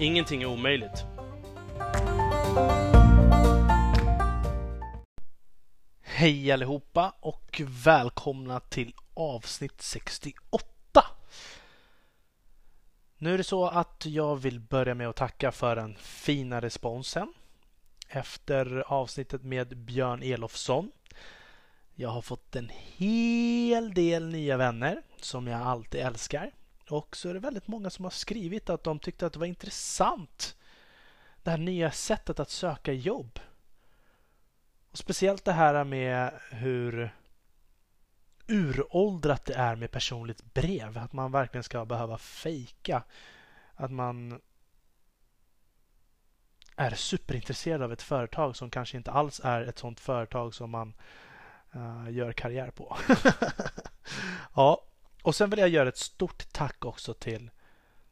Ingenting är omöjligt. Hej allihopa och välkomna till avsnitt 68. Nu är det så att jag vill börja med att tacka för den fina responsen efter avsnittet med Björn Elofsson. Jag har fått en hel del nya vänner som jag alltid älskar. Och så är det väldigt många som har skrivit att de tyckte att det var intressant. Det här nya sättet att söka jobb. Och Speciellt det här med hur uråldrat det är med personligt brev. Att man verkligen ska behöva fejka. Att man är superintresserad av ett företag som kanske inte alls är ett sånt företag som man uh, gör karriär på. ja, och sen vill jag göra ett stort tack också till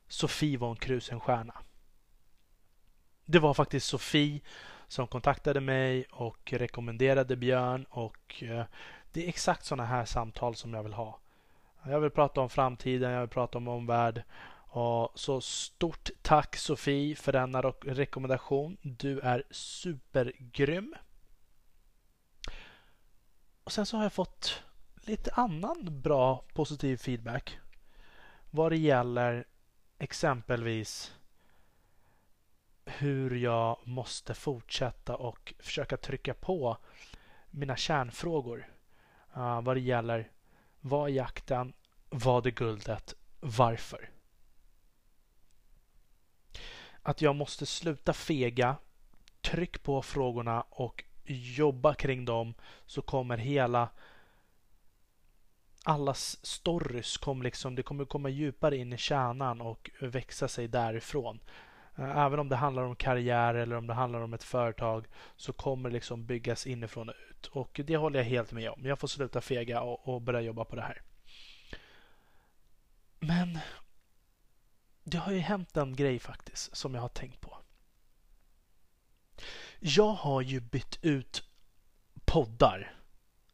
Sofie von Krusenstjerna. Det var faktiskt Sofie som kontaktade mig och rekommenderade Björn och eh, det är exakt sådana här samtal som jag vill ha. Jag vill prata om framtiden, jag vill prata om omvärld. Och så stort tack Sofie för denna rekommendation. Du är supergrym. Och sen så har jag fått lite annan bra positiv feedback vad det gäller exempelvis hur jag måste fortsätta och försöka trycka på mina kärnfrågor. Uh, vad det gäller vad är jakten, vad är guldet, varför? Att jag måste sluta fega, tryck på frågorna och jobba kring dem så kommer hela allas stories kommer liksom, det kommer komma djupare in i kärnan och växa sig därifrån. Eh, även om det handlar om karriär eller om det handlar om ett företag så kommer det liksom byggas inifrån och ut. Och det håller jag helt med om. Jag får sluta fega och, och börja jobba på det här. Men det har ju hänt en grej faktiskt som jag har tänkt på. Jag har ju bytt ut poddar.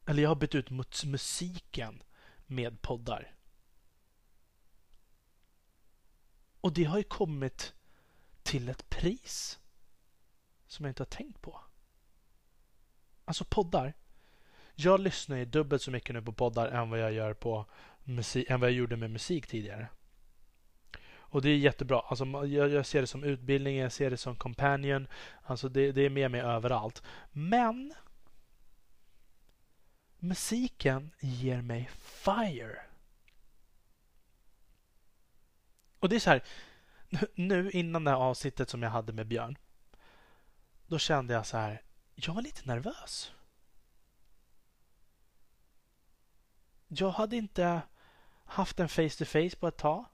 Eller jag har bytt ut mot musiken med poddar. Och det har ju kommit till ett pris som jag inte har tänkt på. Alltså poddar. Jag lyssnar ju dubbelt så mycket nu på poddar än vad jag gör på musik, än vad jag gjorde med musik tidigare. Och det är jättebra. Alltså, jag, jag ser det som utbildning, jag ser det som companion. Alltså det, det är med mig överallt. Men musiken ger mig fire. Och det är så här. Nu innan det här avsnittet som jag hade med Björn. Då kände jag så här. Jag var lite nervös. Jag hade inte haft en face to face på ett tag.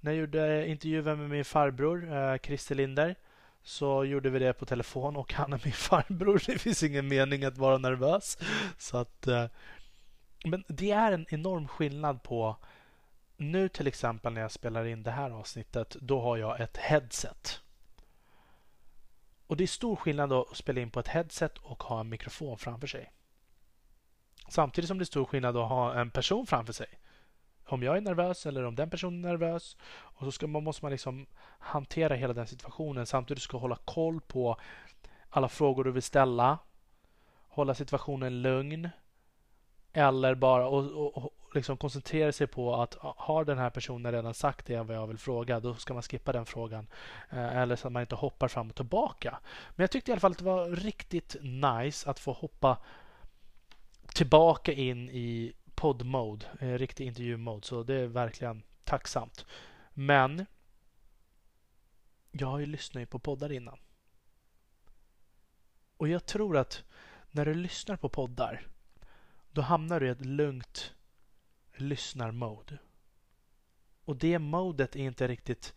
När jag gjorde intervjuer med min farbror, eh, Christer Linder, så gjorde vi det på telefon och han är min farbror. Det finns ingen mening att vara nervös. Så att, eh, men det är en enorm skillnad på nu till exempel när jag spelar in det här avsnittet. Då har jag ett headset. Och det är stor skillnad att spela in på ett headset och ha en mikrofon framför sig. Samtidigt som det är stor skillnad att ha en person framför sig om jag är nervös eller om den personen är nervös. Och så ska man, måste man liksom hantera hela den situationen samtidigt ska hålla koll på alla frågor du vill ställa. Hålla situationen lugn. Eller bara och, och, och liksom koncentrera sig på att har den här personen redan sagt det vad jag vill fråga, då ska man skippa den frågan. Eh, eller så att man inte hoppar fram och tillbaka. Men jag tyckte i alla fall att det var riktigt nice att få hoppa tillbaka in i podd-mode, eh, riktig intervju-mode. Så det är verkligen tacksamt. Men jag har ju lyssnat på poddar innan. Och jag tror att när du lyssnar på poddar då hamnar du i ett lugnt lyssnar-mode. Och det modet är inte riktigt...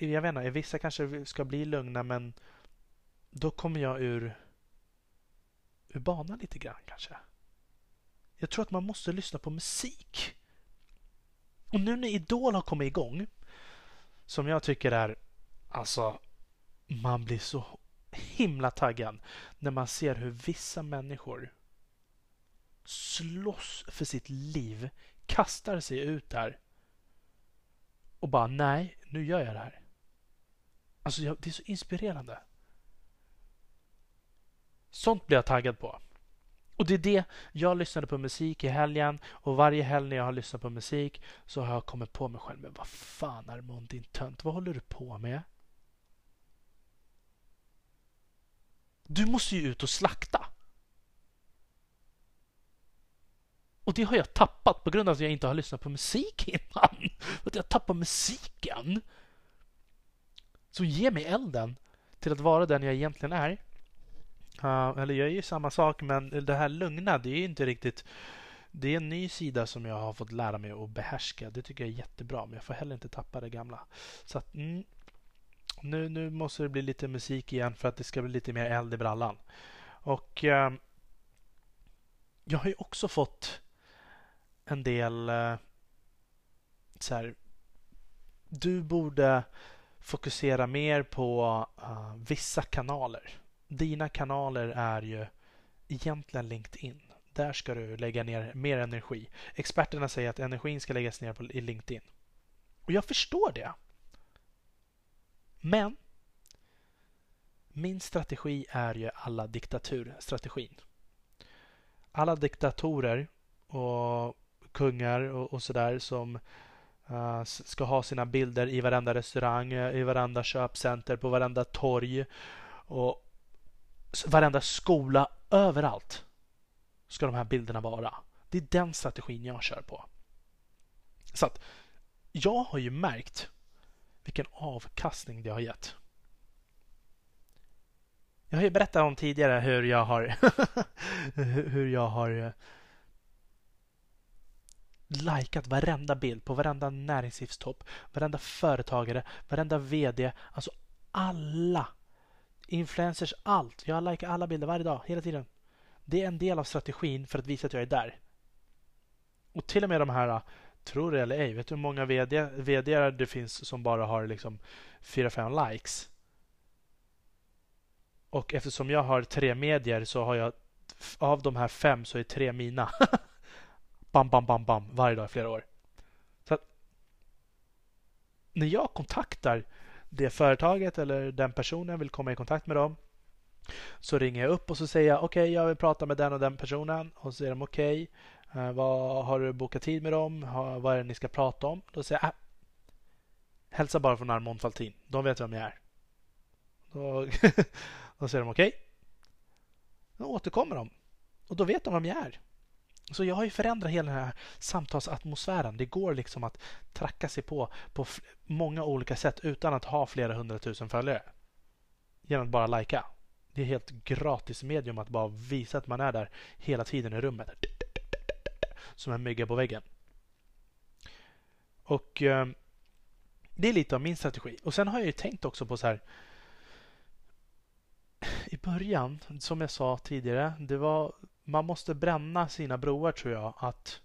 Jag vet inte, vissa kanske ska bli lugna men då kommer jag ur, ur banan lite grann kanske. Jag tror att man måste lyssna på musik. Och nu när Idol har kommit igång, som jag tycker är, alltså, man blir så himla taggad när man ser hur vissa människor slåss för sitt liv, kastar sig ut där och bara nej, nu gör jag det här. Alltså det är så inspirerande. Sånt blir jag taggad på. Och det är det jag lyssnade på musik i helgen och varje helg när jag har lyssnat på musik så har jag kommit på mig själv. Men vad fan Armond din tönt, vad håller du på med? Du måste ju ut och slakta. Och det har jag tappat på grund av att jag inte har lyssnat på musik innan. Att jag tappar musiken. Så ge mig elden till att vara den jag egentligen är. Uh, eller jag är ju samma sak men det här lugna det är inte riktigt det är en ny sida som jag har fått lära mig att behärska. Det tycker jag är jättebra men jag får heller inte tappa det gamla. Så att, mm, nu, nu måste det bli lite musik igen för att det ska bli lite mer eld i brallan. Och eh, jag har ju också fått en del eh, så här, du borde fokusera mer på eh, vissa kanaler. Dina kanaler är ju egentligen LinkedIn. Där ska du lägga ner mer energi. Experterna säger att energin ska läggas ner på, i LinkedIn. Och jag förstår det. Men min strategi är ju alla diktaturstrategin. Alla diktatorer och kungar och, och sådär som uh, ska ha sina bilder i varenda restaurang, i varenda köpcenter, på varenda torg och varenda skola, överallt ska de här bilderna vara. Det är den strategin jag kör på. Så att jag har ju märkt vilken avkastning det har gett. Jag har ju berättat om tidigare hur jag har hur jag har eh, likat varenda bild på varenda näringslivstopp, varenda företagare, varenda VD, alltså alla influencers, allt. Jag likar alla bilder varje dag, hela tiden. Det är en del av strategin för att visa att jag är där. Och till och med de här, tror det eller ej, vet du hur många VD, VD det finns som bara har liksom 4-5 likes? Och eftersom jag har tre medier så har jag av de här fem så är tre mina. bam, bam, bam, bam varje dag i flera år. Så att, när jag kontaktar det företaget eller den personen vill komma i kontakt med dem så ringer jag upp och så säger jag okej, okay, jag vill prata med den och den personen och så säger de okej, okay, vad har du bokat tid med dem? Vad är det ni ska prata om? Då säger jag äh, hälsa bara från Armond Faltin. De vet vem jag är. Då, då säger de okej. Okay. Då återkommer de och då vet de vem jag är. Så jag har ju förändrat hela den här samtalsatmosfären. Det går liksom att tracka sig på på många olika sätt utan att ha flera hundratusen följare. Genom att bara lajka. Det är helt gratis medium att bara visa att man är där hela tiden i rummet. Som en mygga på väggen. Och eh, det är lite av min strategi. Och sen har jag ju tänkt också på så här. I början, som jag sa tidigare, det var man måste bränna sina broar tror jag. Att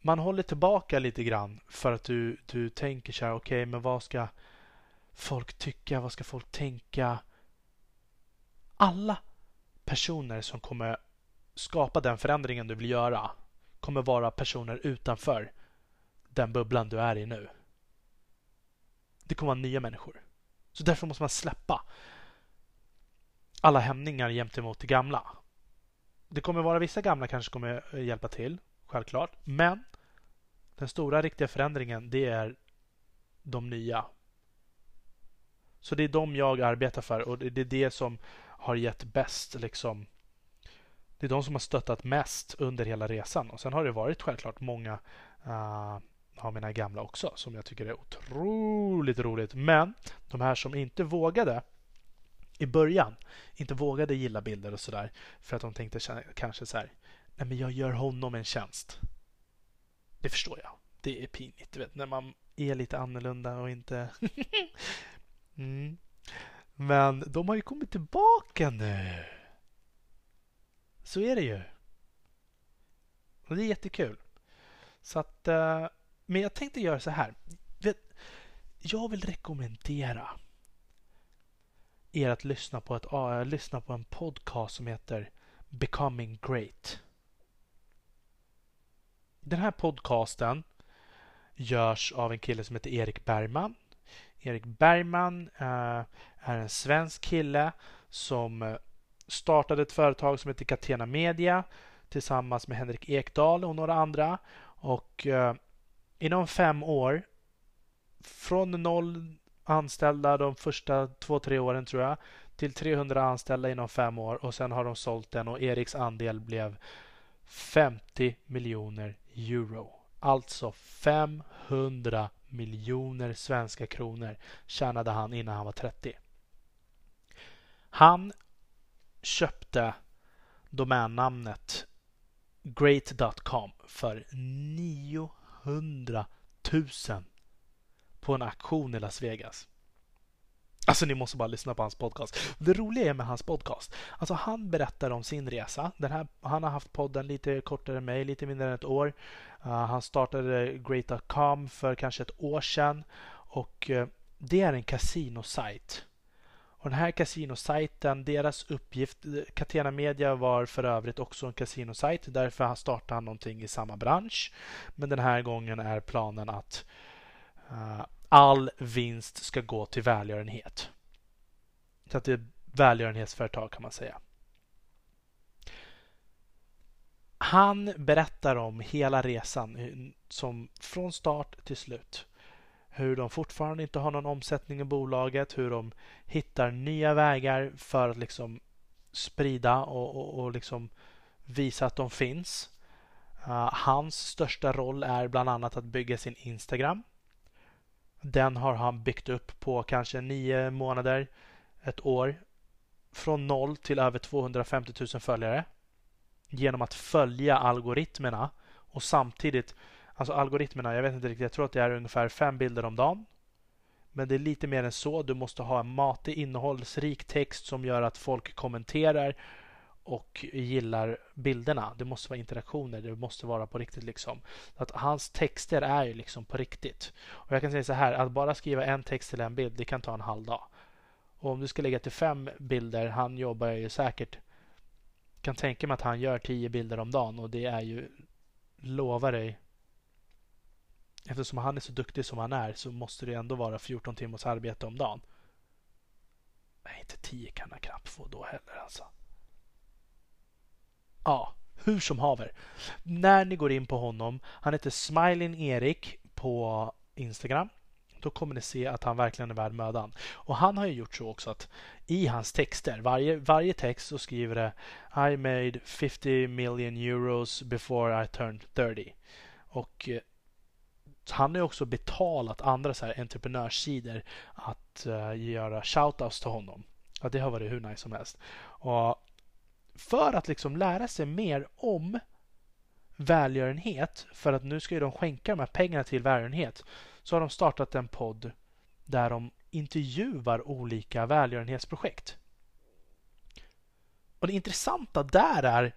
man håller tillbaka lite grann för att du, du tänker så här, okej, okay, men vad ska folk tycka? Vad ska folk tänka? Alla personer som kommer skapa den förändringen du vill göra kommer vara personer utanför den bubblan du är i nu. Det kommer vara nya människor. Så därför måste man släppa alla hämningar gentemot det gamla. Det kommer vara vissa gamla kanske kommer eh, hjälpa till, självklart. Men den stora riktiga förändringen det är de nya. Så det är de jag arbetar för och det är det som har gett bäst liksom. Det är de som har stöttat mest under hela resan och sen har det varit självklart många uh, av mina gamla också som jag tycker är otroligt roligt. Men de här som inte vågade i början inte vågade gilla bilder och sådär för att de tänkte kanske så här, nej men jag gör honom en tjänst. Det förstår jag. det är pinigt, du vet, när man är lite annorlunda och inte... mm. Men de har ju kommit tillbaka nu. Så är det ju. Och det är jättekul. Så att, eh, men jag tänkte göra så här. Jag vill rekommendera er att lyssna på, ett, uh, lyssna på en podcast som heter Becoming Great. Den här podcasten görs av en kille som heter Erik Bergman. Erik Bergman uh, är en svensk kille som eh, startade ett företag som heter Catena Media tillsammans med Henrik Ekdahl och några andra. Och uh, inom fem år, från noll anställda de första två, tre åren tror jag, till 300 anställda inom fem år och sen har de sålt den och Eriks andel blev 50 miljoner euro. Alltså 500 miljoner svenska kronor tjänade han innan han var 30. Han köpte domännamnet great.com för 900 000 på en auktion i Las Vegas. Alltså ni måste bara lyssna på hans podcast. Det roliga är med hans podcast, alltså han berättar om sin resa. Den här, han har haft podden lite kortare än mig, lite mindre än ett år. Uh, han startade Great.com för kanske ett år sedan och uh, det är en kasinosajt. Och den här kasinosajten, deras uppgift, Catena Media var för övrigt också en kasinosajt. Därför startade han någonting i samma bransch. Men den här gången är planen att uh, Eh, all vinst ska gå till välgörenhet. Så att det är ett välgörenhetsföretag kan man säga. Han berättar om hela resan eh, som från start till slut. Hur de fortfarande inte har någon omsättning i bolaget, hur de hittar nya vägar för att liksom sprida och, och, och liksom visa att de finns. Uh, hans största roll är bland annat att bygga sin Instagram. Den har han byggt upp på kanske nio månader, ett år. Från noll till över 250 000 följare. Genom att följa algoritmerna och samtidigt, alltså algoritmerna, jag vet inte riktigt, jag tror att det är ungefär fem bilder om dagen. Men det är lite mer än så. Du måste ha en matig, innehållsrik text som gör att folk kommenterar och gillar bilderna. Det måste vara interaktioner, det måste vara på riktigt. liksom. Att Hans texter är ju liksom på riktigt. Och Jag kan säga så här, att bara skriva en text till en bild, det kan ta en halv dag. Och om du ska lägga till fem bilder, han jobbar ju säkert kan tänka mig att han gör tio bilder om dagen och det är ju, lovar dig, eftersom han är så duktig som han är så måste det ändå vara 14 timmars arbete om dagen. Nej, inte tio kan han knappt få då heller alltså. Ja, hur som haver. När ni går in på honom, han heter Smiling Erik på Instagram. Då kommer ni se att han verkligen är värd mödan. Och han har ju gjort så också att i hans texter, varje, varje text så skriver det I made 50 million euros before I turned 30. Och eh, han har också betalat andra så här entreprenörssidor att uh, göra shoutouts till honom. Ja, det har varit hur nice som helst. Och för att liksom lära sig mer om välgörenhet, för att nu ska ju de skänka de här pengarna till välgörenhet, så har de startat en podd där de intervjuar olika välgörenhetsprojekt. Och det intressanta där är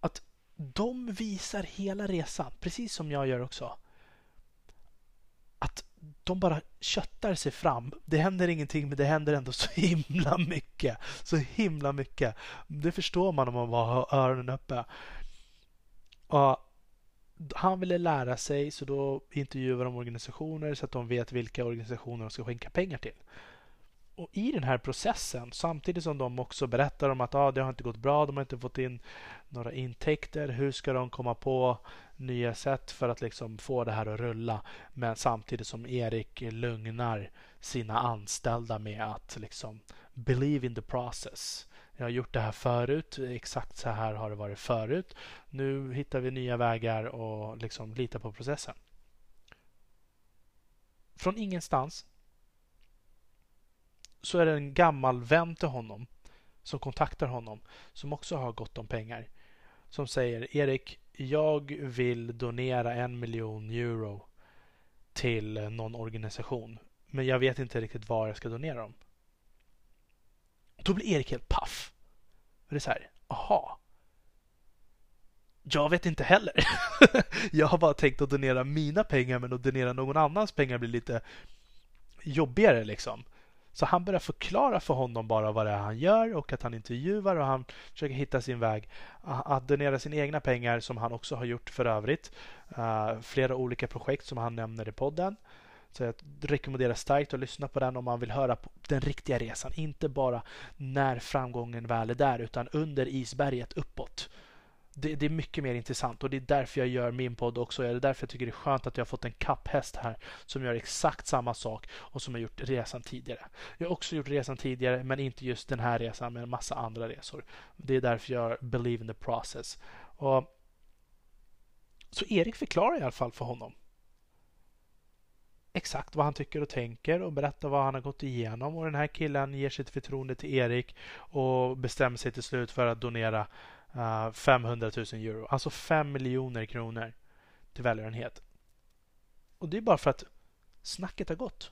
att de visar hela resan, precis som jag gör också. Att de bara köttar sig fram. Det händer ingenting men det händer ändå så himla mycket. Så himla mycket. Det förstår man om man bara har öronen uppe. Och han ville lära sig så då intervjuar de organisationer så att de vet vilka organisationer de ska skänka pengar till. Och i den här processen, samtidigt som de också berättar om att ah, det har inte gått bra, de har inte fått in några intäkter. Hur ska de komma på nya sätt för att liksom få det här att rulla? Men samtidigt som Erik lugnar sina anställda med att liksom believe in the process. Jag har gjort det här förut. Exakt så här har det varit förut. Nu hittar vi nya vägar och liksom litar på processen. Från ingenstans så är det en gammal vän till honom som kontaktar honom som också har gott om pengar. Som säger Erik, jag vill donera en miljon euro till någon organisation. Men jag vet inte riktigt var jag ska donera dem. Då blir Erik helt paff. Det är så här, aha. Jag vet inte heller. jag har bara tänkt att donera mina pengar men att donera någon annans pengar blir lite jobbigare liksom. Så han börjar förklara för honom bara vad det är han gör och att han intervjuar och han försöker hitta sin väg att donera sina egna pengar som han också har gjort för övrigt. Uh, flera olika projekt som han nämner i podden. Så jag rekommenderar starkt att lyssna på den om man vill höra den riktiga resan. Inte bara när framgången väl är där utan under isberget uppåt det, det, är mycket mer intressant och det är därför jag gör min podd också. Det är därför jag tycker det är skönt att jag har fått en kapphäst här som gör exakt samma sak och som har gjort resan tidigare. Jag har också gjort resan tidigare men inte just den här resan men en massa andra resor. Det är därför jag believe in the process. Och så Erik förklarar i alla fall för honom exakt vad han tycker och tänker och berättar vad han har gått igenom. Och den här killen ger sitt förtroende till Erik och bestämmer sig till slut för att donera Ah, 500 000 euro. Alltså 5 miljoner kronor till välgörenhet. Och det är bara för att snacket har gått.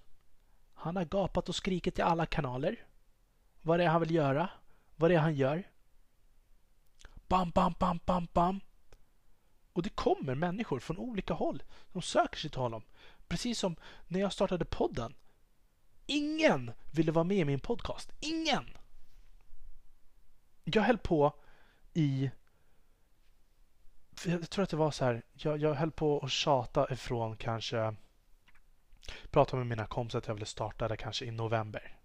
Han har gapat och skrikit i alla kanaler. Vad det är han vill göra. Vad det är han gör. Bam, bam, bam, bam, bam. Och det kommer människor från olika håll som söker sig till honom. Precis som när jag startade podden. Ingen ville vara med i min podcast. Ingen! Jag höll på i... Jag tror att det var så här. Jag, jag höll på att tjata ifrån kanske... Prata med mina kompisar att jag ville starta det kanske i november.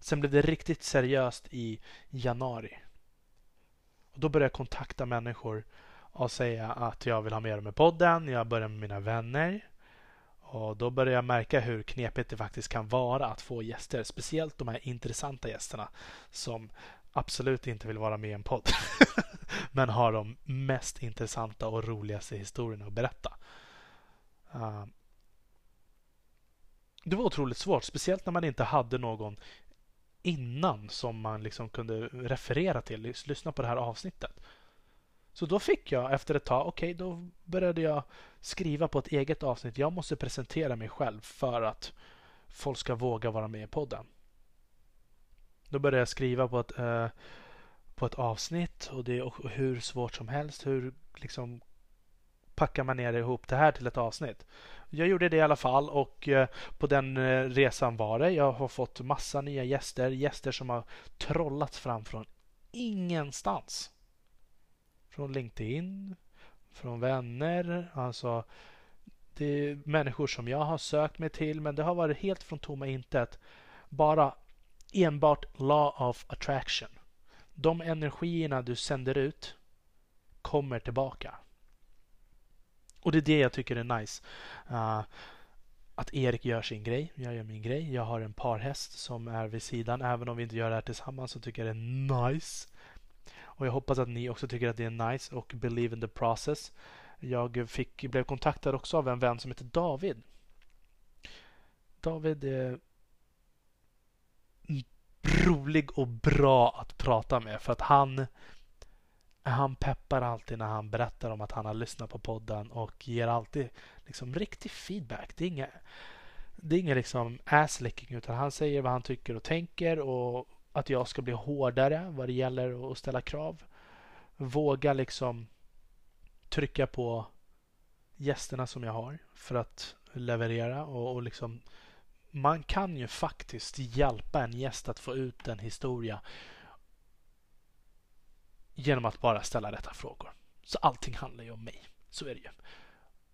Sen blev det riktigt seriöst i januari. Och Då började jag kontakta människor och säga att jag vill ha med dem i podden. Jag börjar med mina vänner. Och Då började jag märka hur knepigt det faktiskt kan vara att få gäster. Speciellt de här intressanta gästerna som absolut inte vill vara med i en podd. men har de mest intressanta och roligaste historierna att berätta. Uh, det var otroligt svårt, speciellt när man inte hade någon innan som man liksom kunde referera till. Lyssna på det här avsnittet. Så då fick jag efter ett tag, okej, okay, då började jag skriva på ett eget avsnitt. Jag måste presentera mig själv för att folk ska våga vara med i podden. Då började jag skriva på ett, eh, på ett avsnitt och det är hur svårt som helst. Hur liksom packar man ner ihop det här till ett avsnitt? Jag gjorde det i alla fall och eh, på den eh, resan var det. Jag har fått massa nya gäster. Gäster som har trollats fram från ingenstans. Från LinkedIn, från vänner. Alltså det är människor som jag har sökt mig till men det har varit helt från tomma intet. Bara enbart law of attraction. De energierna du sänder ut kommer tillbaka. Och det är det jag tycker är nice. Uh, att Erik gör sin grej, jag gör min grej. Jag har en parhäst som är vid sidan. Även om vi inte gör det här tillsammans så tycker jag det är nice. Och jag hoppas att ni också tycker att det är nice och believe in the process. Jag fick, blev kontaktad också av en vän som heter David. David är rolig och bra att prata med för att han han peppar alltid när han berättar om att han har lyssnat på podden och ger alltid liksom riktig feedback. Det är inga, det är inga liksom asslicking utan han säger vad han tycker och tänker och att jag ska bli hårdare vad det gäller att ställa krav. Våga liksom trycka på gästerna som jag har för att leverera och, och liksom man kan ju faktiskt hjälpa en gäst att få ut en historia genom att bara ställa rätta frågor. Så allting handlar ju om mig. Så är det ju.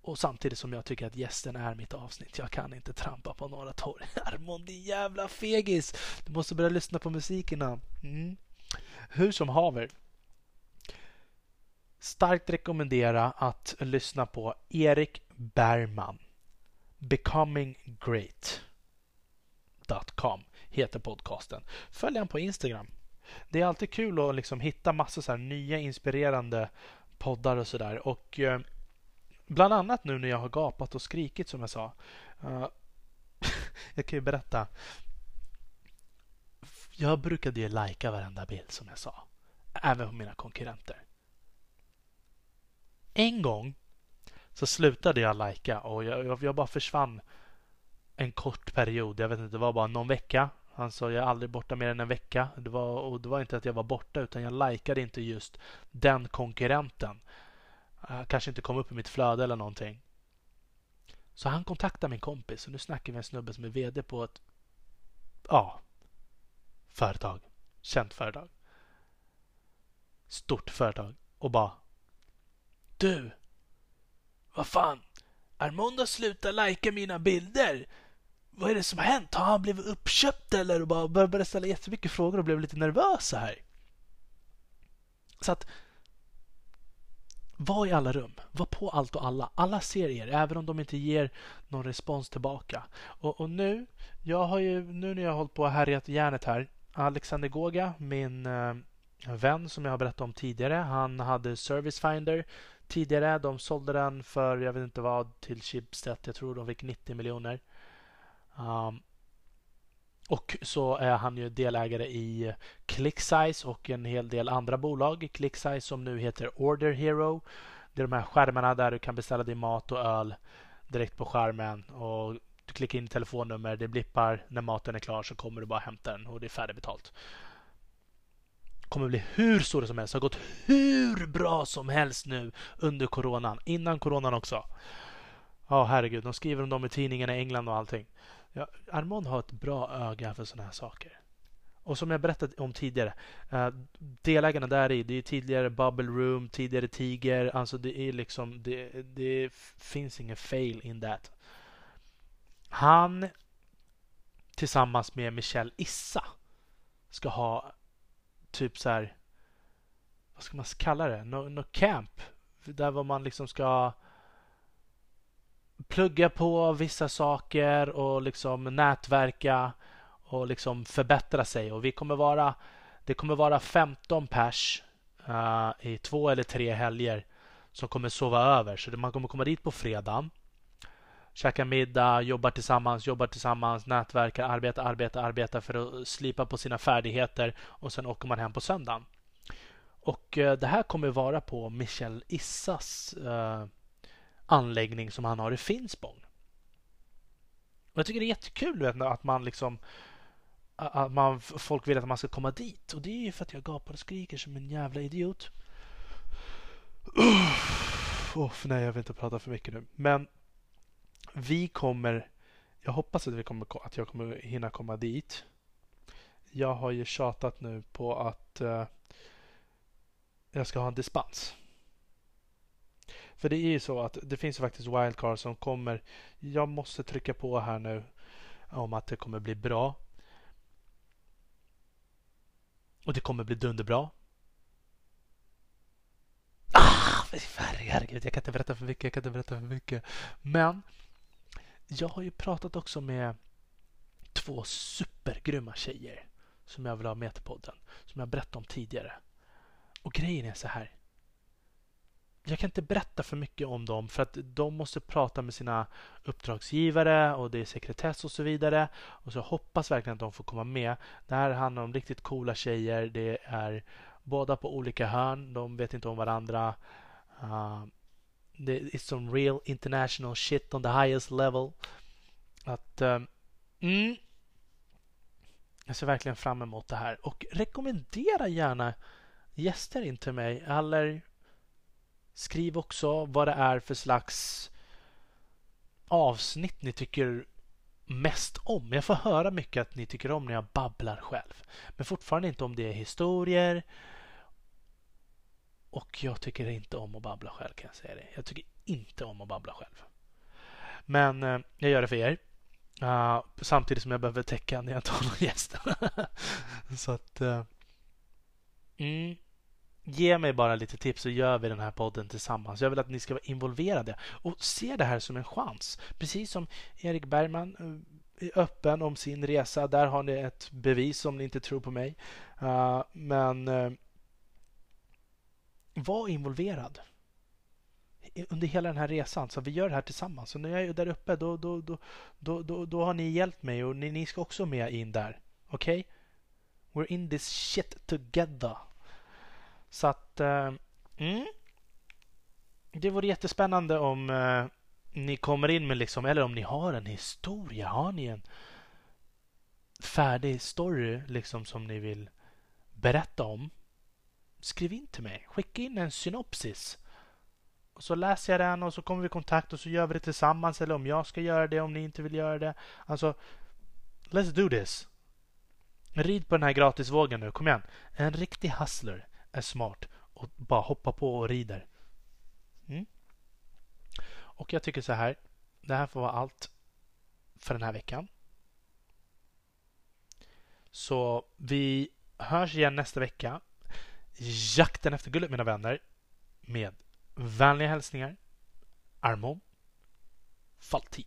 Och samtidigt som jag tycker att gästen är mitt avsnitt. Jag kan inte trampa på några tår. Armond, din jävla fegis! Du måste börja lyssna på musikerna. Mm. Hur som haver. Starkt rekommendera att lyssna på Erik Bergman. Becoming Great. Dot.com heter podcasten. Följ han på Instagram. Det är alltid kul att liksom hitta massa så nya inspirerande poddar och sådär. Och eh, bland annat nu när jag har gapat och skrikit som jag sa. Uh, jag kan ju berätta. Jag brukade ju lajka varenda bild som jag sa. Även på mina konkurrenter. En gång så slutade jag lajka och jag, jag, jag bara försvann en kort period. Jag vet inte, det var bara någon vecka. Han sa jag är aldrig borta mer än en vecka. Det var, och det var inte att jag var borta utan jag likade inte just den konkurrenten. Jag kanske inte kom upp i mitt flöde eller någonting. Så han kontaktade min kompis och nu snackar vi med en snubbe som är VD på ett ja, företag. Känt företag. Stort företag. Och bara Du! Vad fan? Armando slutar lajka mina bilder. Vad är det som har hänt? Har han blivit uppköpt eller? Och bara började ställa jättemycket frågor och blev lite nervös här. Så att var i alla rum. Var på allt och alla. Alla ser er, även om de inte ger någon respons tillbaka. Och, och nu, jag har ju, nu när jag har hållit på och härjat järnet här. Alexander Goga, min eh, vän som jag har berättat om tidigare. Han hade Service Finder tidigare. De sålde den för, jag vet inte vad, till Schibsted. Jag tror de fick 90 miljoner. Um, och så är han ju delägare i ClickSize och en hel del andra bolag. ClickSize som nu heter Order Hero. Det är de här skärmarna där du kan beställa din mat och öl direkt på skärmen. Och du klickar in telefonnummer, det blippar. När maten är klar så kommer du bara hämta den och det är färdigbetalt. kommer bli hur stora som helst. Det har gått hur bra som helst nu under coronan. Innan coronan också. Ja, oh, herregud. De skriver om dem i tidningarna i England och allting. Ja, Armand har ett bra öga för sådana här saker. Och som jag berättade om tidigare, uh, delägarna där i, det är tidigare Bubble Room, tidigare Tiger. Alltså det är liksom, det, det finns ingen fail in that. Han tillsammans med Michelle Issa ska ha typ så här, vad ska man kalla det? Något no camp. Där var man liksom ska plugga på vissa saker och liksom nätverka och liksom förbättra sig. Och vi kommer vara, det kommer vara 15 pers uh, i två eller tre helger som kommer sova över. Så man kommer komma dit på fredagen, käka middag, jobbar tillsammans, jobbar tillsammans, nätverkar, arbetar, arbetar, arbetar för att slipa på sina färdigheter och sen åker man hem på söndagen. Och uh, det här kommer vara på Michel Issas uh, anläggning som han har i Finspång. Och jag tycker det är jättekul vet, att man liksom att man, folk vill att man ska komma dit. Och det är ju för att jag gapar och skriker som en jävla idiot. Oh, nej, jag vill inte prata för mycket nu. Men vi kommer... Jag hoppas att, vi kommer, att jag kommer hinna komma dit. Jag har ju tjatat nu på att uh, jag ska ha en dispens. För det är ju så att det finns faktiskt wildcard som kommer. Jag måste trycka på här nu om att det kommer bli bra. Och det kommer bli dunderbra. Ah, herregud, jag kan inte berätta för mycket. Jag kan inte berätta för mycket. Men jag har ju pratat också med två supergrymma tjejer som jag vill ha med till podden. Som jag berättade om tidigare. Och grejen är så här jag kan inte berätta för mycket om dem för att de måste prata med sina uppdragsgivare och det är sekretess och så vidare. Och så hoppas verkligen att de får komma med. Det här handlar om riktigt coola tjejer. Det är båda på olika hörn. De vet inte om varandra. Uh, det är som real international shit on the highest level. Att uh, mm, Jag ser verkligen fram emot det här. Och rekommendera gärna gäster in till mig. Eller Skriv också vad det är för slags avsnitt ni tycker mest om. Jag får höra mycket att ni tycker om när jag babblar själv. Men fortfarande inte om det är historier. Och jag tycker inte om att babbla själv kan jag säga det. Jag tycker inte om att babbla själv. Men eh, jag gör det för er. Uh, samtidigt som jag behöver täcka när jag tar någon gäst. Så att... Uh, mm ge mig bara lite tips så gör vi den här podden tillsammans. Jag vill att ni ska vara involverade och se det här som en chans. Precis som Erik Bergman eh, är öppen om sin resa. Där har ni ett bevis om ni inte tror på mig. Uh, men uh, var involverad under hela den här resan. Så vi gör det här tillsammans. Så när jag är där uppe då, då, då, då, då, då har ni hjälpt mig och ni, ni ska också med in där. Okej? Okay? We're in this shit together. Så att... Eh, mm. det vore jättespännande om eh, ni kommer in med liksom, eller om ni har en historia. Har ni en färdig story liksom som ni vill berätta om? Skriv in till mig. Skicka in en synopsis. Och så läser jag den och så kommer vi i kontakt och så gör vi det tillsammans. Eller om jag ska göra det om ni inte vill göra det. Alltså, let's do this. Rid på den här gratisvågen nu. Kom igen. En riktig hustler är smart och bara hoppar på och rider. Mm. Och jag tycker så här. Det här får vara allt för den här veckan. Så vi hörs igen nästa vecka. Jakten efter guldet mina vänner. Med vänliga hälsningar. Armon Falti.